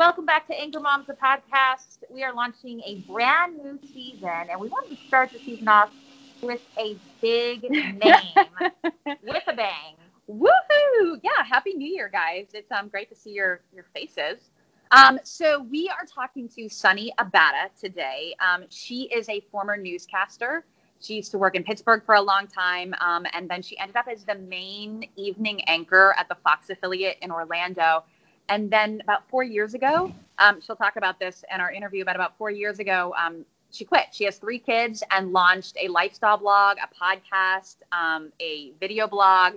Welcome back to Anchor Moms, the podcast. We are launching a brand new season, and we wanted to start the season off with a big name, with a bang. Woohoo! Yeah, happy New Year, guys. It's um great to see your your faces. Um, so we are talking to Sonni Abatta today. Um, she is a former newscaster. She used to work in Pittsburgh for a long time, um, and then she ended up as the main evening anchor at the Fox affiliate in Orlando. And then about four years ago, um, she'll talk about this in our interview. But about four years ago, um, she quit. She has three kids and launched a lifestyle blog, a podcast, um, a video blog,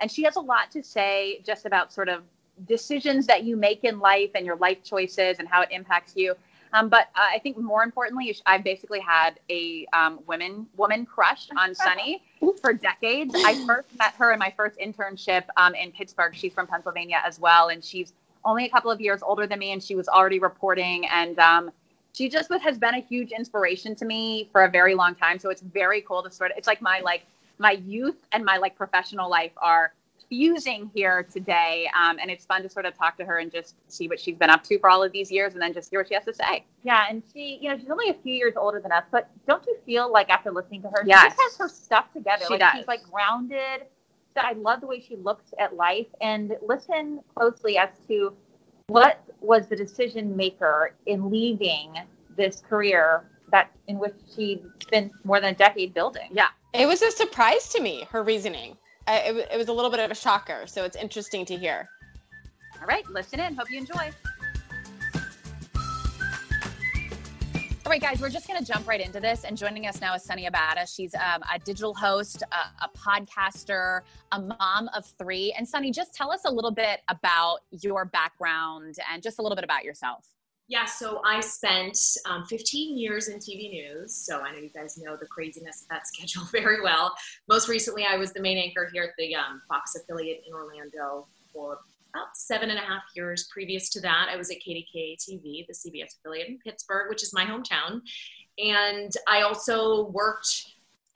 and she has a lot to say just about sort of decisions that you make in life and your life choices and how it impacts you. Um, but uh, I think more importantly, I've basically had a um, women woman crush on Sonni for decades. I first met her in my first internship um, in Pittsburgh. She's from Pennsylvania as well, and she's only a couple of years older than me, and she was already reporting. And um, she just was, has been a huge inspiration to me for a very long time. So it's very cool to sort of. It's like my like my youth and my like professional life are fusing here today. Um, and it's fun to sort of talk to her and just see what she's been up to for all of these years and then just hear what she has to say. Yeah, and she, you know, she's only a few years older than us, but don't you feel like after listening to her, Yes. she just has her stuff together. She like does. she's like grounded. I love the way she looks at life and listen closely as to what was the decision maker in leaving this career that in which she'd spent more than a decade building. Yeah. It was a surprise to me, her reasoning. I, it, it was a little bit of a shocker, so it's interesting to hear. All right, listen in. Hope you enjoy. Right, guys, we're just going to jump right into this. And joining us now is Sonni Abatta. She's um, a digital host, a, a podcaster, a mom of three. And Sonni, just tell us a little bit about your background and just a little bit about yourself. Yeah, so I spent um, 15 years in TV news, so I know you guys know the craziness of that schedule very well. Most recently, I was the main anchor here at the um, Fox affiliate in Orlando for about seven and a half years. Previous to that, I was at KDKA TV, the CBS affiliate in Pittsburgh, which is my hometown. And I also worked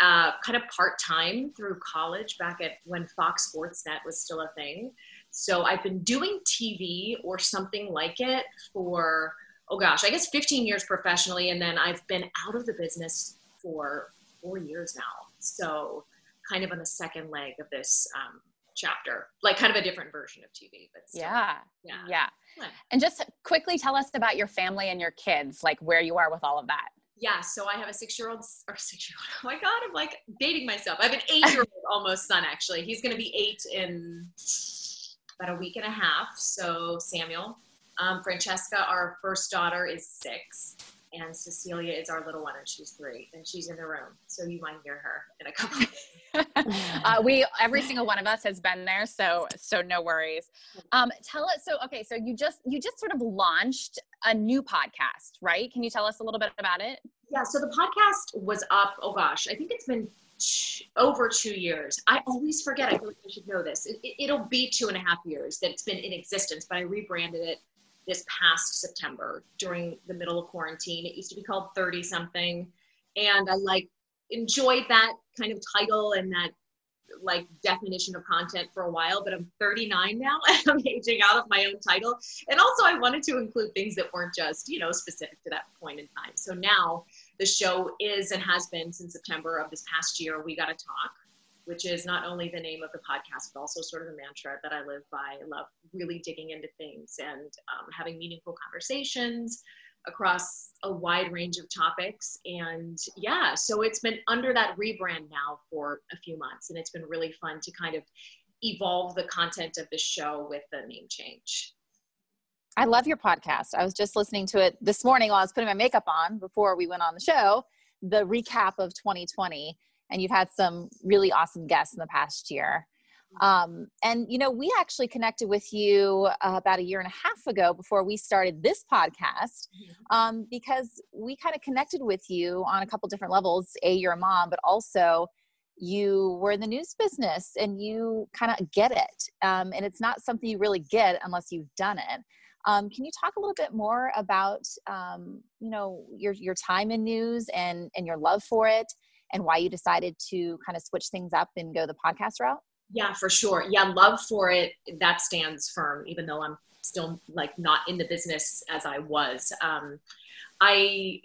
uh, kind of part time through college back at when Fox Sports Net was still a thing. So I've been doing TV or something like it for, oh gosh, I guess 15 years professionally. And then I've been out of the business for four years now. So kind of on the second leg of this um, chapter, like kind of a different version of TV. But still, Yeah. yeah. Yeah. Yeah. And just quickly tell us about your family and your kids, like where you are with all of that. Yeah, so I have a six-year-old or six-year-old. Oh my god, I'm like dating myself. I have an eight-year-old almost son actually. He's going to be eight in about a week and a half. So Samuel, um, Francesca, our first daughter, is six, and Cecilia is our little one, and she's three, and she's in the room. So you might hear her in a couple. uh, we every single one of us has been there so so no worries um tell us so okay so you just you just sort of launched a new podcast right can you tell us a little bit about it Yeah, so the podcast was up, oh gosh, I think it's been over two years. I always forget, I feel like I should know this. It, it, it'll be two and a half years that it's been in existence, but I rebranded it this past September during the middle of quarantine. It used to be called 30 something. And I like enjoyed that kind of title and that like definition of content for a while, but I'm 39 now and I'm aging out of my own title. And also I wanted to include things that weren't just, you know, specific to that point in time. So now the show is and has been since September of this past year, We Gotta Talk, which is not only the name of the podcast, but also sort of the mantra that I live by. I love really digging into things and um, having meaningful conversations across a wide range of topics. And yeah, so it's been under that rebrand now for a few months, and it's been really fun to kind of evolve the content of the show with the name change. I love your podcast. I was just listening to it this morning while I was putting my makeup on before we went on the show, the recap of 2020. And you've had some really awesome guests in the past year. Um, and, you know, we actually connected with you uh, about a year and a half ago before we started this podcast mm-hmm. um, because we kind of connected with you on a couple different levels. A, you're a mom, but also you were in the news business and you kind of get it. Um, and it's not something you really get unless you've done it. Um, can you talk a little bit more about, um, you know, your, your time in news and, and your love for it and why you decided to kind of switch things up and go the podcast route? Yeah, for sure. Yeah, love for it, that stands firm, even though I'm still like not in the business as I was. Um, I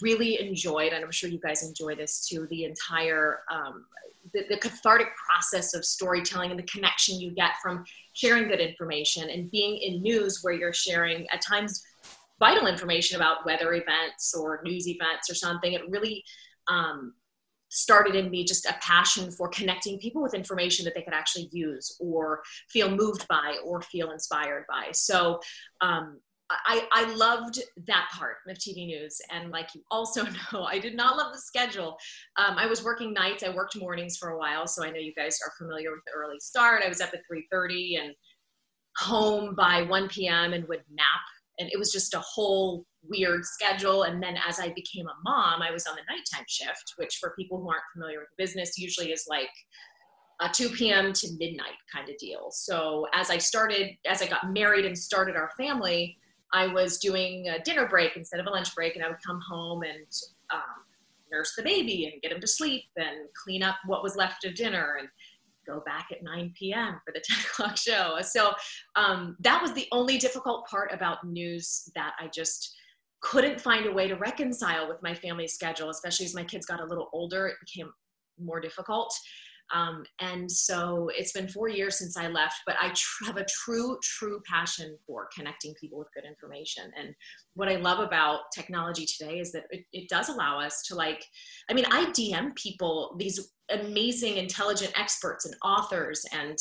really enjoyed, and I'm sure you guys enjoy this too, the entire um, the, the, cathartic process of storytelling and the connection you get from sharing good information and being in news where you're sharing at times vital information about weather events or news events or something. It really um, started in me just a passion for connecting people with information that they could actually use or feel moved by or feel inspired by. So um, I, I loved that part of TV news. And like you also know, I did not love the schedule. Um, I was working nights. I worked mornings for a while. So I know you guys are familiar with the early start. I was up at 3.30 and home by 1 p.m. and would nap. And it was just a whole weird schedule. And then as I became a mom, I was on the nighttime shift, which for people who aren't familiar with the business usually is like a 2 p.m. to midnight kind of deal. So as I started, as I got married and started our family, I was doing a dinner break instead of a lunch break, and I would come home and um, nurse the baby and get him to sleep and clean up what was left of dinner and go back at 9 p.m. for the 10 o'clock show. So um, that was the only difficult part about news that I just couldn't find a way to reconcile with my family schedule, especially as my kids got a little older, it became more difficult. Um, and so it's been four years since I left, but I tr- have a true, true passion for connecting people with good information. And what I love about technology today is that it, it does allow us to, like, I mean, I DM people, these amazing, intelligent experts and authors and,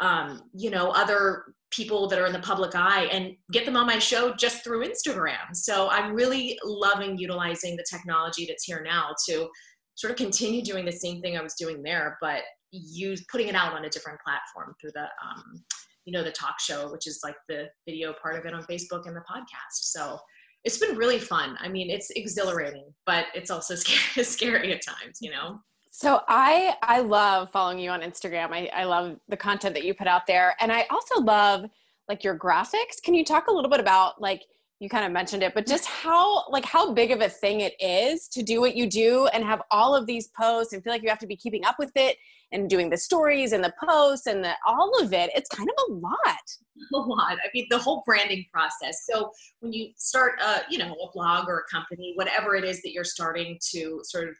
um, you know, other people that are in the public eye and get them on my show just through Instagram. So I'm really loving utilizing the technology that's here now to sort of continue doing the same thing I was doing there, but use putting it out on a different platform through the um, you know the talk show, which is like the video part of it on Facebook and the podcast. So it's been really fun. I mean, it's exhilarating, but it's also scary, scary at times, you know. So I I love following you on Instagram. I, I love the content that you put out there, and I also love like your graphics. Can you talk a little bit about like you kind of mentioned it but mm-hmm. just how like how big of a thing it is to do what you do and have all of these posts and feel like you have to be keeping up with it and doing the stories and the posts and the all of it. It's kind of a lot. A lot. I mean the whole branding process. So when you start a you know a blog or a company whatever it is that you're starting to sort of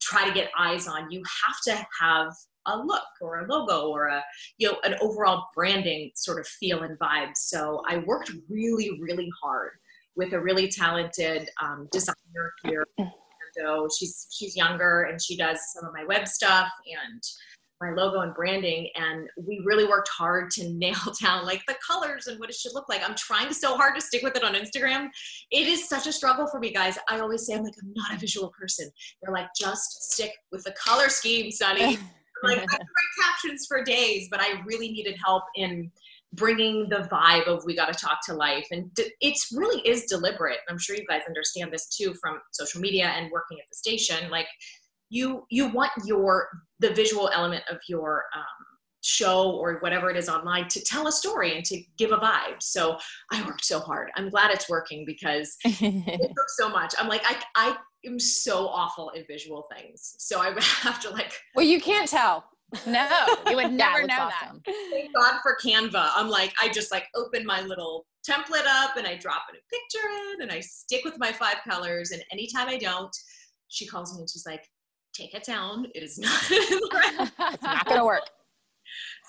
try to get eyes on you have to have a look or a logo or a you know an overall branding sort of feel and vibe. So i worked really really hard with a really talented um, designer here. So she's she's younger and she does some of my web stuff and my logo and branding and we really worked hard to nail down like the colors and what it should look like. I'm trying so hard to stick with it on instagram. It is such a struggle for me guys. I always say i'm like i'm not a visual person. They're like just stick with the color scheme Sonni. Like I could write captions for days, but I really needed help in bringing the vibe of we got to talk to life. And it really is deliberate. I'm sure you guys understand this too from social media and working at the station. Like you you want your the visual element of your um, show or whatever it is online to tell a story and to give a vibe so i worked so hard i'm glad it's working because it took so much i'm like i i am so awful at visual things. So I have to like. Well, you can't tell. No, you would never know awesome. that. Thank God for Canva. I'm like, I just like open my little template up and I drop in a picture in and I stick with my five colors. And anytime I don't, she calls me and she's like, take it down. It is not. it's not going to work.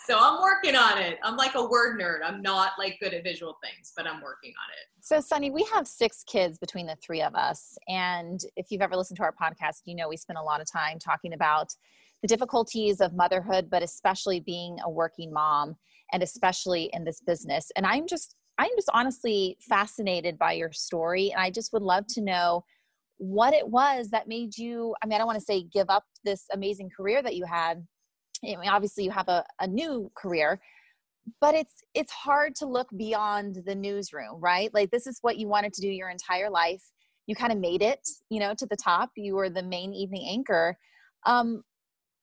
so I'm working on it. I'm like a word nerd. I'm not like good at visual things, but I'm working on it. So, Sonni, we have six kids between the three of us. And if you've ever listened to our podcast, you know we spend a lot of time talking about the difficulties of motherhood, but especially being a working mom and especially in this business. And I'm just, I'm just honestly fascinated by your story. And I just would love to know what it was that made you, I mean, I don't want to say give up this amazing career that you had. I mean, obviously you have a, a new career, but it's it's hard to look beyond the newsroom right? Like this is what you wanted to do your entire life. You kind of made it you know to the top. You were the main evening anchor. Um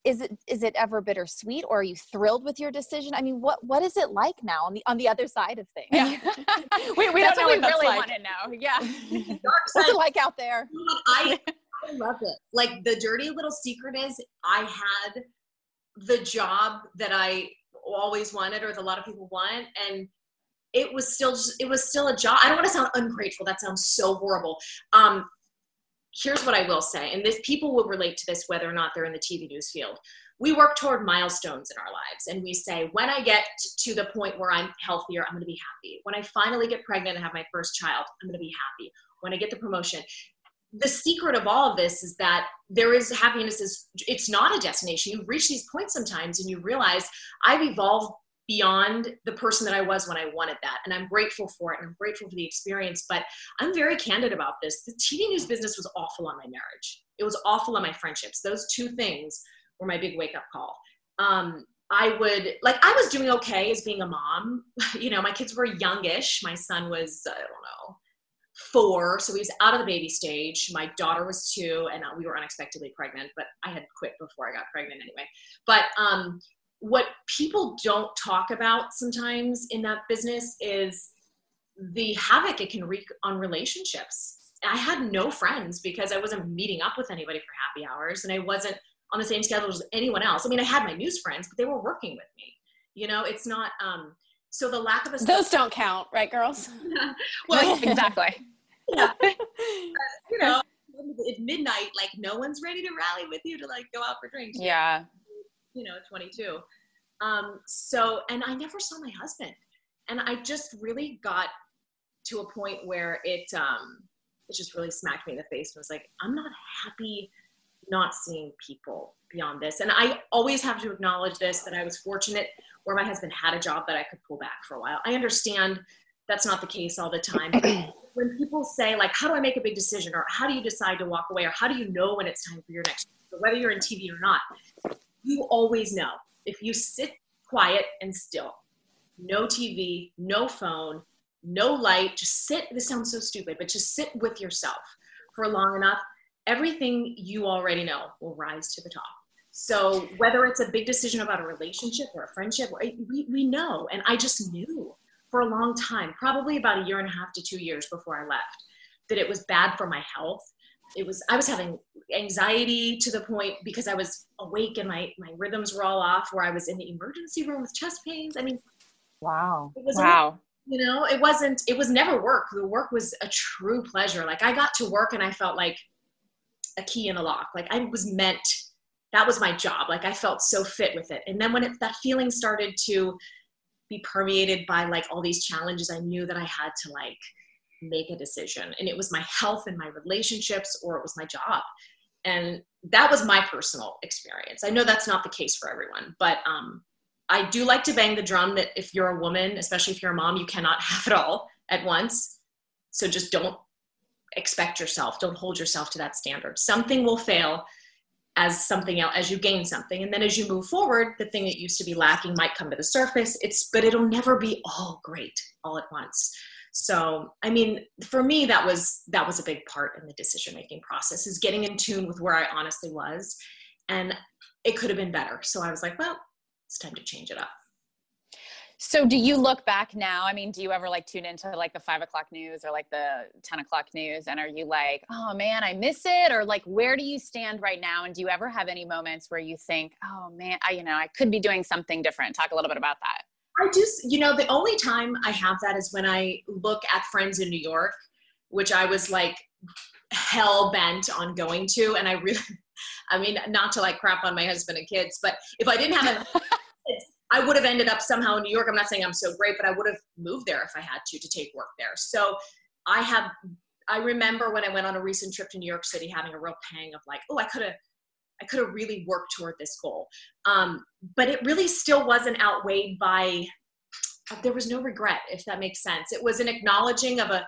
is it is it ever bittersweet or are you thrilled with your decision i mean what what is it like now on the on the other side of things yeah we, we that's don't know what what we really like. want to know yeah what's it like out there I, I love it. Like the dirty little secret is I had the job that I always wanted or that a lot of people want and it was still it was still a job. I don't want to sound ungrateful. That sounds so horrible. Um here's what I will say and this people will relate to this whether or not they're in the TV news field. We work toward milestones in our lives and we say when I get to the point where I'm healthier, I'm going to be happy. When I finally get pregnant and have my first child, I'm going to be happy. When I get the promotion, the secret of all of this is that there is happiness is it's not a destination you reach these points sometimes and you realize i've evolved beyond the person that i was when i wanted that and i'm grateful for it and i'm grateful for the experience but i'm very candid about this the tv news business was awful on my marriage it was awful on my friendships those two things were my big wake up call um, I would like I was doing okay as being a mom. You know, my kids were youngish. My son was I don't know four, so he was out of the baby stage. My daughter was two, and uh, we were unexpectedly pregnant. But I had quit before I got pregnant anyway. But um, what people don't talk about sometimes in that business is the havoc it can wreak on relationships. I had no friends because I wasn't meeting up with anybody for happy hours, and I wasn't on the same schedule as anyone else. I mean, I had my news friends, but they were working with me. You know, it's not. Um, so the lack of a those don't count right girls well exactly yeah. you know at midnight like no one's ready to rally with you to like go out for drinks yeah you know 22 um so and i never saw my husband and i just really got to a point where it um it just really smacked me in the face and was like i'm not happy not seeing people beyond this and i always have to acknowledge this that i was fortunate where my husband had a job that I could pull back for a while. I understand that's not the case all the time. when people say like, how do I make a big decision? Or how do you decide to walk away? Or how do you know when it's time for your next, so whether you're in TV or not, you always know. If you sit quiet and still, no TV, no phone, no light, just sit, this sounds so stupid, but just sit with yourself for long enough, everything you already know will rise to the top. So whether it's a big decision about a relationship or a friendship, we, we know. And I just knew for a long time, probably about a year and a half to two years before I left, that it was bad for my health. It was, I was having anxiety to the point because I was awake and my, my rhythms were all off where I was in the emergency room with chest pains. I mean, wow. It was wow. You know, it wasn't, it was never work. The work was a true pleasure. Like I got to work and I felt like a key in a lock. Like I was meant that was my job. Like I felt so fit with it. And then when it, that feeling started to be permeated by like all these challenges, I knew that I had to like make a decision. And it was my health and my relationships, or it was my job. And that was my personal experience. I know that's not the case for everyone, but um, I do like to bang the drum that if you're a woman, especially if you're a mom, you cannot have it all at once. So just don't expect yourself, don't hold yourself to that standard. Something will fail as something else as you gain something and then as you move forward the thing that used to be lacking might come to the surface it's but it'll never be all great all at once so i mean for me that was that was a big part in the decision making process is getting in tune with where i honestly was and it could have been better so i was like well it's time to change it up so do you look back now? I mean, do you ever like tune into like the five o'clock news or like the 10 o'clock news? And are you like, oh man, I miss it? Or like, where do you stand right now? And do you ever have any moments where you think, oh man, I, you know, I could be doing something different? Talk a little bit about that. I just, you know, the only time I have that is when I look at friends in New York, which I was like hell bent on going to. And I really, I mean, not to like crap on my husband and kids, but if I didn't have a I would have ended up somehow in New York. I'm not saying I'm so great, but I would have moved there if I had to to take work there. So I have I remember when I went on a recent trip to New York City having a real pang of like, oh, I could have I could have really worked toward this goal. Um, but it really still wasn't outweighed by there was no regret, if that makes sense. It was an acknowledging of a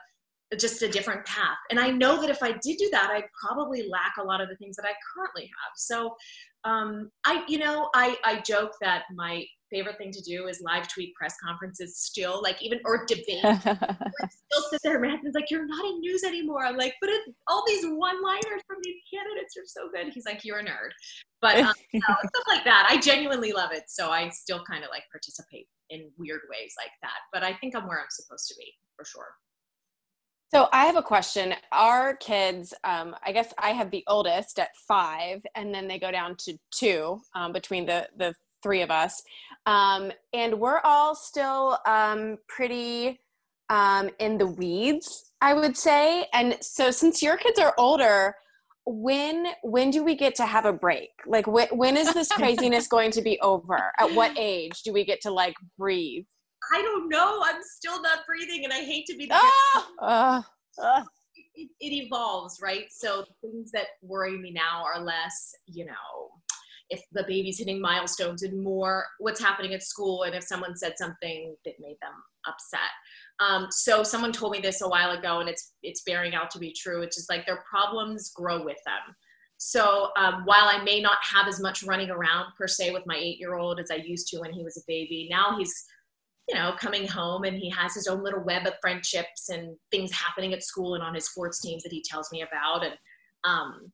just a different path. And I know that if I did do that, I'd probably lack a lot of the things that I currently have. So um, I, you know, I, I joke that my favorite thing to do is live tweet press conferences still, like even, or debate. still sit there, man. It's like, you're not in news anymore. I'm like, but it, all these one liners from these candidates are so good. He's like, you're a nerd. But um, you know, stuff like that, I genuinely love it. So I still kind of like participate in weird ways like that. But I think I'm where I'm supposed to be for sure. So I have a question. Our kids, um, I guess I have the oldest at five, and then they go down to two um, between the the three of us, um, and we're all still um, pretty um, in the weeds, I would say. And so, since your kids are older, when when do we get to have a break? Like, wh- when is this craziness going to be over? At what age do we get to like breathe? I don't know. I'm still not breathing, and I hate to be the. Ah! Uh, uh. It, it, evolves, right? So things that worry me now are less, you know, if the baby's hitting milestones and more what's happening at school, and if someone said something that made them upset. Um, so someone told me this a while ago, and it's it's bearing out to be true. It's just like their problems grow with them. So um, while I may not have as much running around per se with my eight year old as I used to when he was a baby, now he's you know, coming home and he has his own little web of friendships and things happening at school and on his sports teams that he tells me about. And um,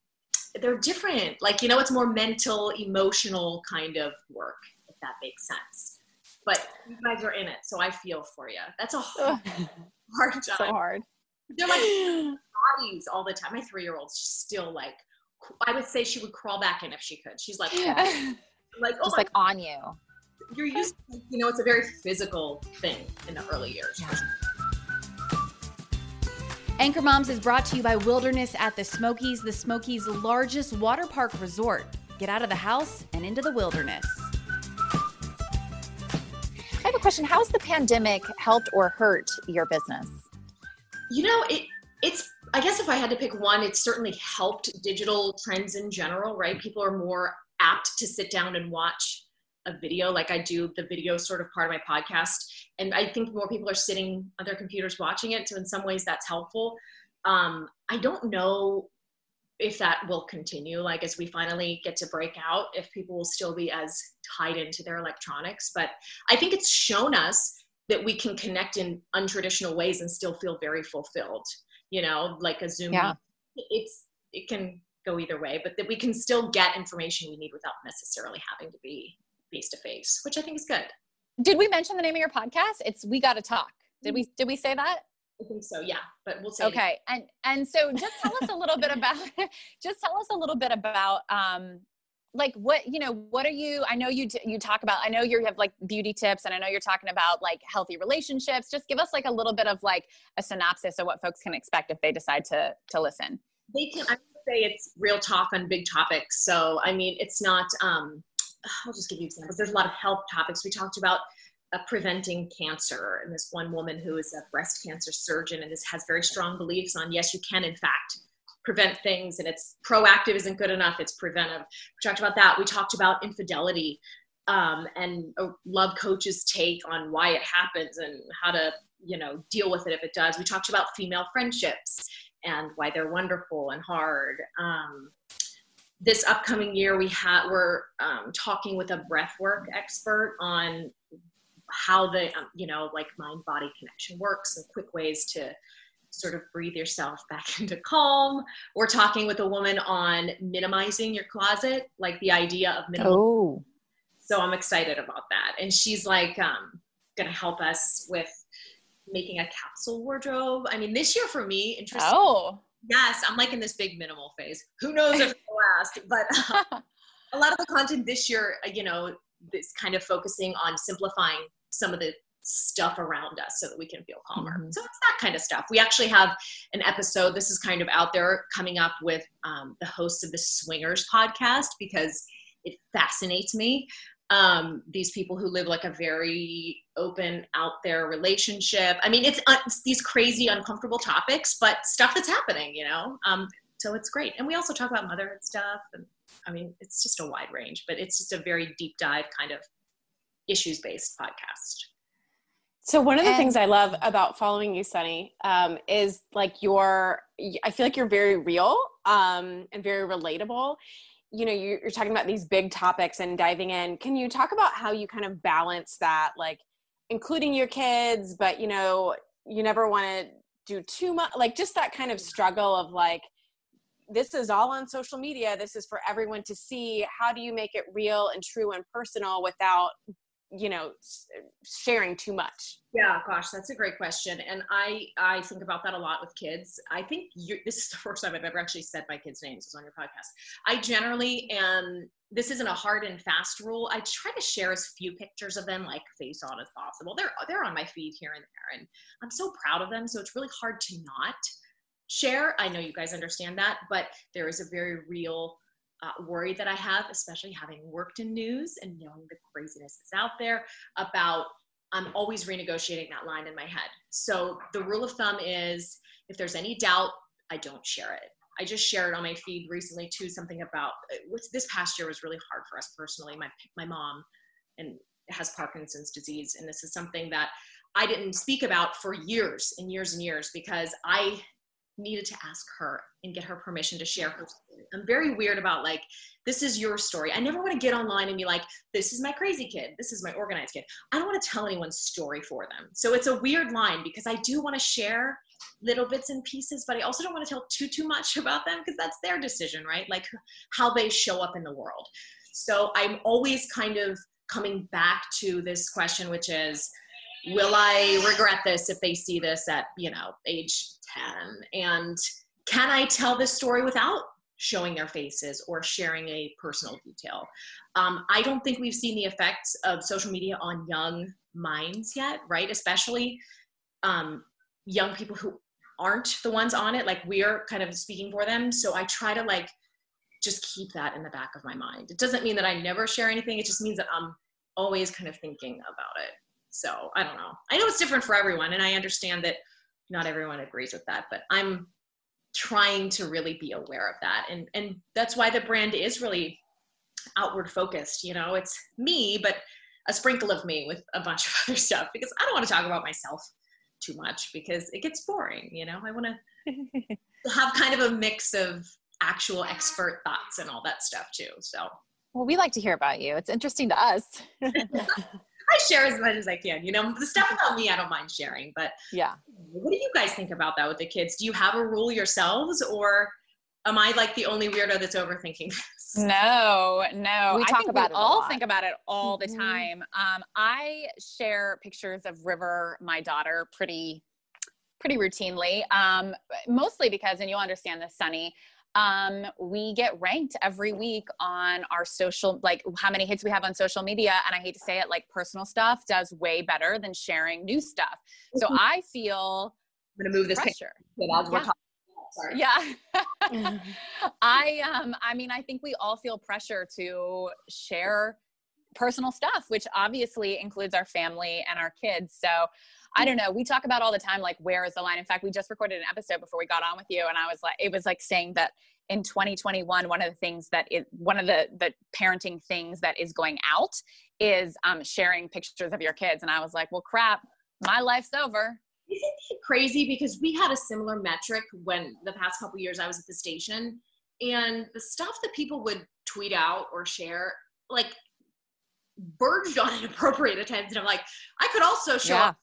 they're different. Like, you know, it's more mental, emotional kind of work, if that makes sense. But you guys are in it, so I feel for you. That's a hard, hard job. So hard. They're like bodies all the time. My three year old's still like, I would say she would crawl back in if she could. She's like, like, oh just like on you you're used to, you know, it's a very physical thing in the early years. Yeah. Anchor Moms is brought to you by Wilderness at the Smokies, the Smokies' largest water park resort. Get out of the house and into the wilderness. I have a question. How has the pandemic helped or hurt your business? You know, it it's I guess if I had to pick one, it's certainly helped digital trends in general, right? People are more apt to sit down and watch a video like I do the video sort of part of my podcast. And I think more people are sitting on their computers watching it. So in some ways that's helpful. Um, I don't know if that will continue, like as we finally get to break out, if people will still be as tied into their electronics. But I think it's shown us that we can connect in untraditional ways and still feel very fulfilled. You know, like a Zoom. Yeah. It's it can go either way, but that we can still get information we need without necessarily having to be face to face, which I think is good. Did we mention the name of your podcast? It's We Gotta Talk. Did we did we say that? I think so, yeah. But we'll say Okay. And and so just tell us a little bit about just tell us a little bit about um like what you know what are you i know you t- you talk about i know you have like beauty tips and i know you're talking about like healthy relationships just give us like a little bit of like a synopsis of what folks can expect if they decide to to listen they can i would say it's real talk on big topics so i mean it's not um I'll just give you examples. There's a lot of health topics. We talked about uh, preventing cancer, and this one woman who is a breast cancer surgeon and this has very strong beliefs on yes, you can in fact prevent things, and it's proactive isn't good enough. It's preventive. We talked about that. We talked about infidelity um, and a love coach's take on why it happens and how to you know deal with it if it does. We talked about female friendships and why they're wonderful and hard. Um, this upcoming year we have we're um, talking with a breathwork expert on how the um, you know like mind body connection works and quick ways to sort of breathe yourself back into calm. We're talking with a woman on minimizing your closet like the idea of minimal oh. so i'm excited about that. And she's like um, gonna help us with making a capsule wardrobe. I mean this year for me interesting oh Yes, I'm like in this big minimal phase. Who knows if it'll last? But uh, a lot of the content this year, uh, you know, is kind of focusing on simplifying some of the stuff around us so that we can feel calmer. Mm-hmm. So it's that kind of stuff. We actually have an episode, this is kind of out there coming up with um, the host of the Swingers podcast because it fascinates me. Um, these people who live like a very open out there relationship i mean it's, uh, it's these crazy uncomfortable topics but stuff that's happening you know um, so it's great and we also talk about motherhood stuff and i mean it's just a wide range but it's just a very deep dive kind of issues based podcast so one of the and, things I love about following you, Sonni, um, is like your. I feel like you're very real um, and very relatable. You know, you're, talking about these big topics and diving in. Can you talk about how you kind of balance that, like including your kids, but you know, you never want to do too much, like just that kind of struggle of like, this is all on social media. This is for everyone to see. How do you make it real and true and personal without you know sharing too much? Yeah gosh that's a great question and i i think about that a lot with kids. I think this is the first time i've ever actually said my kids names on your podcast. I generally am this isn't a hard and fast rule. I try to share as few pictures of them like face on as possible. They're they're on my feed here and there and i'm so proud of them so it's really hard to not share. I know you guys understand that but there is a very real uh, worry that I have, especially having worked in news and knowing the craziness that's out there about I'm always renegotiating that line in my head. So the rule of thumb is if there's any doubt, I don't share it. I just shared on my feed recently too something about uh, this past year was really hard for us personally. My my mom and has Parkinson's disease, and this is something that I didn't speak about for years and years and years because I needed to ask her and get her permission to share her story. I'm very weird about like, this is your story. I never want to get online and be like, this is my crazy kid. This is my organized kid. I don't want to tell anyone's story for them. So it's a weird line because I do want to share little bits and pieces, but I also don't want to tell too, too much about them because that's their decision, right? Like how they show up in the world. So I'm always kind of coming back to this question, which is, will I regret this if they see this at, you know, age 10? And can I tell this story without showing their faces or sharing a personal detail? Um, I don't think we've seen the effects of social media on young minds yet, right? Especially um, young people who aren't the ones on it. Like we're kind of speaking for them. So I try to like just keep that in the back of my mind. It doesn't mean that I never share anything. It just means that I'm always kind of thinking about it. So I don't know. I know it's different for everyone, and I understand that not everyone agrees with that, but I'm trying to really be aware of that. And and that's why the brand is really outward focused. You know, it's me, but a sprinkle of me with a bunch of other stuff because I don't want to talk about myself too much because it gets boring. You know, I want to have kind of a mix of actual expert thoughts and all that stuff too. So. Well, we like to hear about you. It's interesting to us. I share as much as I can. You know, the stuff about me, I don't mind sharing. But yeah, what do you guys think about that with the kids? Do you have a rule yourselves, or am I like the only weirdo that's overthinking this? No, no. We I talk about we it. All think about it all the mm-hmm. time. Um, I share pictures of River, my daughter, pretty pretty routinely. Um, mostly because, and you'll understand this, Sonni um, we get ranked every week on our social, like how many hits we have on social media. And I hate to say it, like personal stuff does way better than sharing new stuff. So mm-hmm. I feel I'm going to move this pressure. As yeah. Sorry. Yeah. I um I mean I think we all feel pressure to share personal stuff which obviously includes our family and our kids. So I don't know. We talk about all the time, like, where is the line? In fact, we just recorded an episode before we got on with you, and I was like, it was like saying that in 2021, one of the things that is one of the the parenting things that is going out is um, sharing pictures of your kids, and I was like, well, crap, my life's over. Isn't it crazy? Because we had a similar metric when the past couple years I was at the station, and the stuff that people would tweet out or share, like verged on inappropriate at times and i'm like i could also show yeah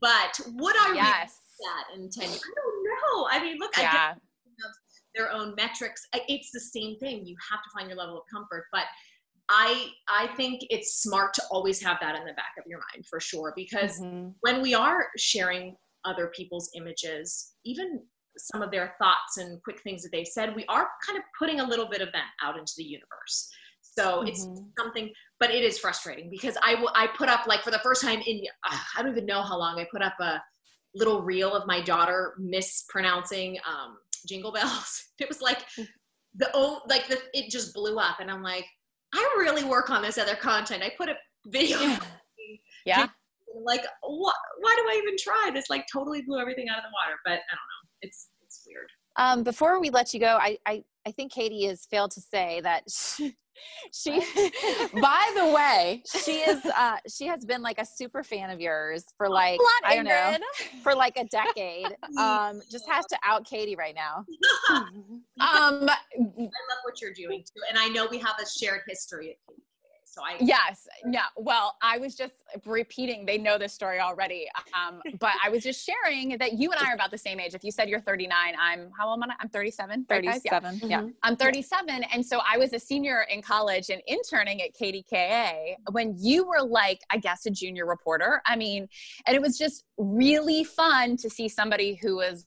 but would I yes. that in 10 years? I don't know. I mean, look, yeah. I get their own metrics. It's the same thing. You have to find your level of comfort, but I I think it's smart to always have that in the back of your mind for sure because mm-hmm. when we are sharing other people's images, even some of their thoughts and quick things that they've said, we are kind of putting a little bit of that out into the universe. So mm-hmm. it's something, but it is frustrating because I I put up like for the first time in, uh, I don't even know how long I put up a little reel of my daughter mispronouncing um, jingle bells. It was like the, oh, like the, it just blew up and I'm like, I really work on this other content. I put a video. Yeah. Yeah. Like, what? Why do I even try? This like totally blew everything out of the water. But I don't know. It's it's weird. Um, before we let you go, I, I, I think Katie has failed to say that she, she By the way, she is uh, she has been like a super fan of yours for like I don't know for like a decade. Um, just has to out Katie right now. um, I love what you're doing too, and I know we have a shared history at KDKA. So I Yes. Yeah. Well, I was just repeating. They know this story already. Um, but I was just sharing that you and I are about the same age. If you said you're 39, I'm how old am I? I'm 37. right, guys? Yeah. 37. Yeah. Mhm. I'm 37. And so I was a senior in college and interning at KDKA when you were like, I guess, a junior reporter. I mean, and it was just really fun to see somebody who was,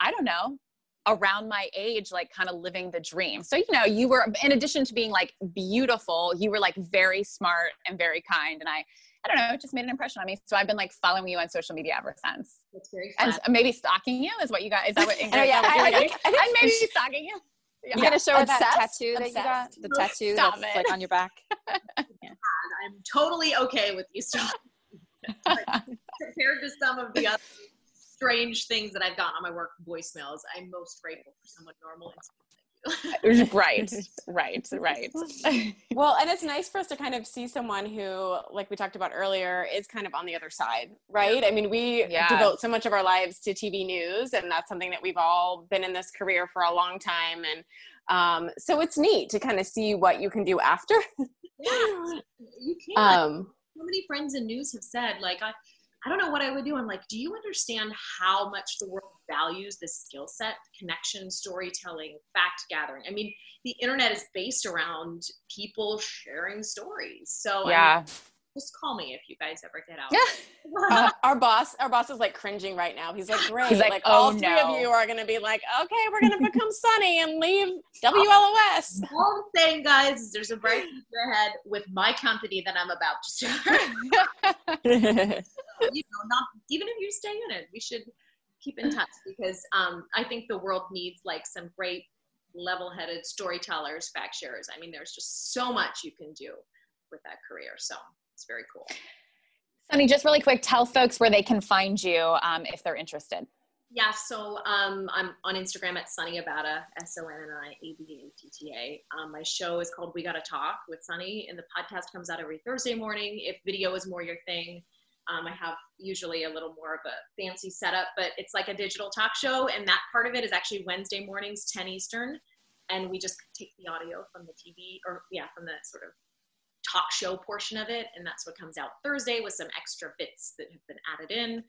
I don't know, around my age, like kind of living the dream. So, you know, you were, in addition to being like beautiful, you were like very smart and very kind. And I, I don't know, it just made an impression on me. So I've been like following you on social media ever since. it's very fun. And maybe stalking you is what you got. Is that what? Ingrid, Oh, yeah, what I- you're I think- I think And maybe stalking you. You Yeah. gonna show her that Obsessed? tattoo that you got? The tattoo Stop that's it. like on your back. I'm totally okay with you stalking. Like, compared to some of the other strange things that I've gotten on my work voicemails, I'm most grateful for someone normal. And thank you. right, right, right. well, and it's nice for us to kind of see someone who, like we talked about earlier, is kind of on the other side, right? I mean, we Yes. devote so much of our lives to TV news, and that's something that we've all been in this career for a long time. And um, so it's neat to kind of see what you can do after. yeah, You can't. um, so many friends in news have said, like, I, I don't know what I would do. I'm like, do you understand how much the world values this skill set, connection, storytelling, fact gathering? I mean, the internet is based around people sharing stories. So I mean, Yeah. Just call me if you guys ever get out. uh, our boss, our boss is like cringing right now. He's like, great. He's like, like, "Oh, all three no." of you are going to be like, okay, we're going to become Sonni and leave WLOS. All I'm saying, guys, is there's a bright future ahead with my company that I'm about to start. you know, not even if you stay in it, we should keep in touch because um, I think the world needs like some great level-headed storytellers, fact sharers. I mean, there's just so much you can do with that career. So it's very cool. Sonni, just really quick, tell folks where they can find you um, if they're interested. Yeah, so um, I'm on Instagram at Sonni Abatta, S O N N I A B A T T A. Um, my show is called We Gotta Talk with Sonni, and the podcast comes out every Thursday morning. If video is more your thing, um, I have usually a little more of a fancy setup, but it's like a digital talk show, and that part of it is actually Wednesday mornings, 10 Eastern, and we just take the audio from the TV, or yeah, from the sort of talk show portion of it, and that's what comes out Thursday with some extra bits that have been added in.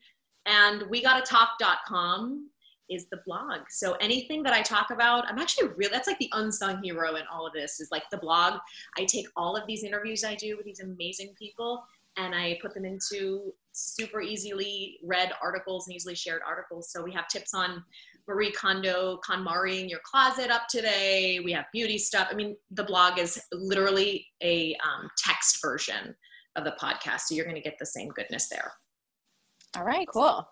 And we gotta talk.com is the blog. So anything that I talk about, I'm actually really that's like the unsung hero in all of this is like the blog. I take all of these interviews I do with these amazing people and I put them into super easily read articles and easily shared articles. So we have tips on Marie Kondo KonMari in your closet up today. We have beauty stuff. I mean, the blog is literally a um, text version of the podcast. So you're going to get the same goodness there. All right. Cool.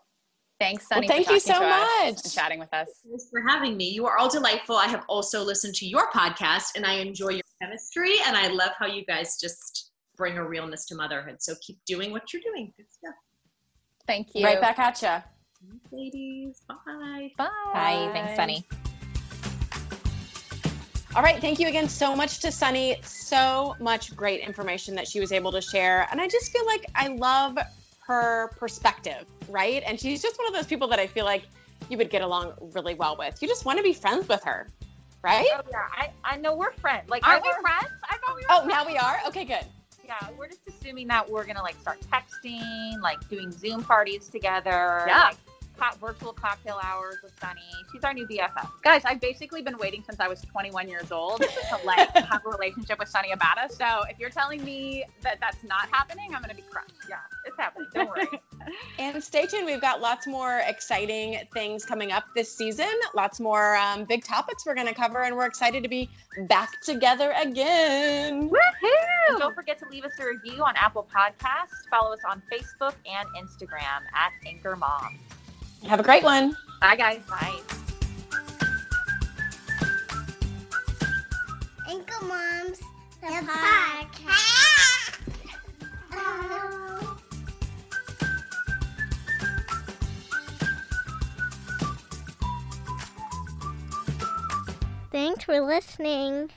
Thanks, Sonni. thank for you so much. and chatting with us. Thanks for having me. You are all delightful. I have also listened to your podcast and I enjoy your chemistry and I love how you guys just bring a realness to motherhood. So keep doing what you're doing. Good stuff. Thank you. Right back at you. Thanks, ladies. Bye. Bye. Bye. Thanks, Sonni. All right. Thank you again so much to Sonni. So much great information that she was able to share. And I just feel like I love her perspective, right? And she's just one of those people that I feel like you would get along really well with. You just want to be friends with her, right? Oh yeah, I, I know we're friends. Like, Aren't are we we? friends? I thought we were. Oh, now we are? Okay, good. yeah. We're just assuming that we're gonna like start texting, like doing Zoom parties together. Yeah. Like, co- virtual cocktail hours with Sonni. She's our new BFF. Guys, I've basically been waiting since I was 21 years old to like have a relationship with Sonni Abatta. So if you're telling me that that's not happening, I'm gonna be crushed. Yeah, it's happening. Don't worry. And stay tuned. We've got lots more exciting things coming up this season. Lots more um, big topics we're going to cover, and we're excited to be back together again. And don't forget to leave us a review on Apple Podcasts. Follow us on Facebook and Instagram at Anchor Mom. Have a great one. Bye, guys. Bye. Anchor Moms, the, the podcast. podcast. Thanks for listening.